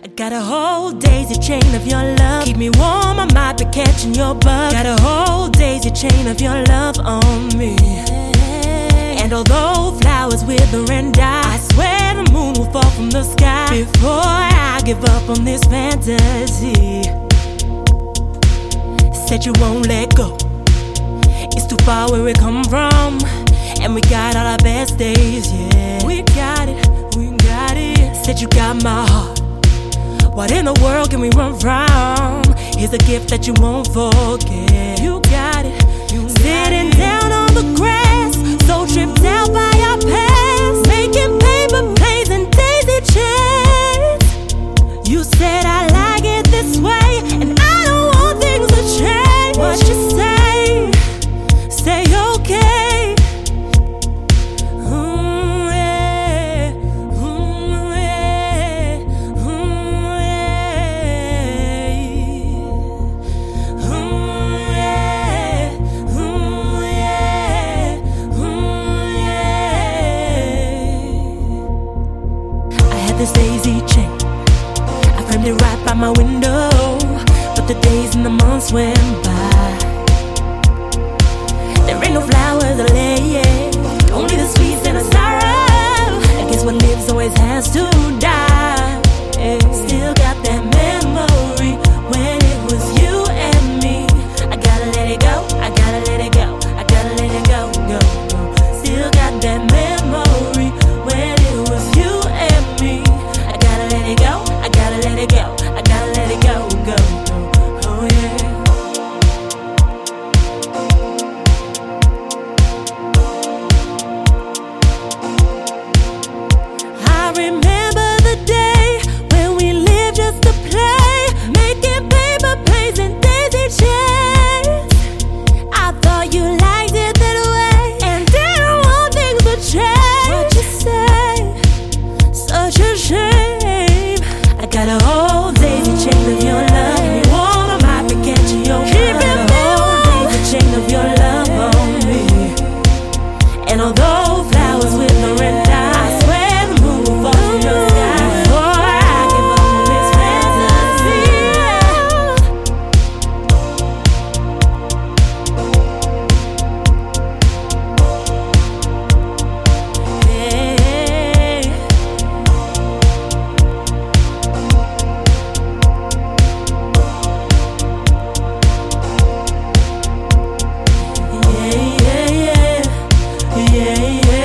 I got a whole daisy chain of your love. Keep me warm, I might be catching your bug. Got a whole daisy chain of your love on me. And although flowers wither and die, I swear the moon will fall from the sky before I give up on this fantasy. Said you won't let go. It's too far where we come from, and we got all our best days, yeah. We got it, we got it. Said you got my heart. What in the world can we run from? Here's a gift that you won't forget. This daisy chain. I framed it right by my window, but the days and the months went by. yeah.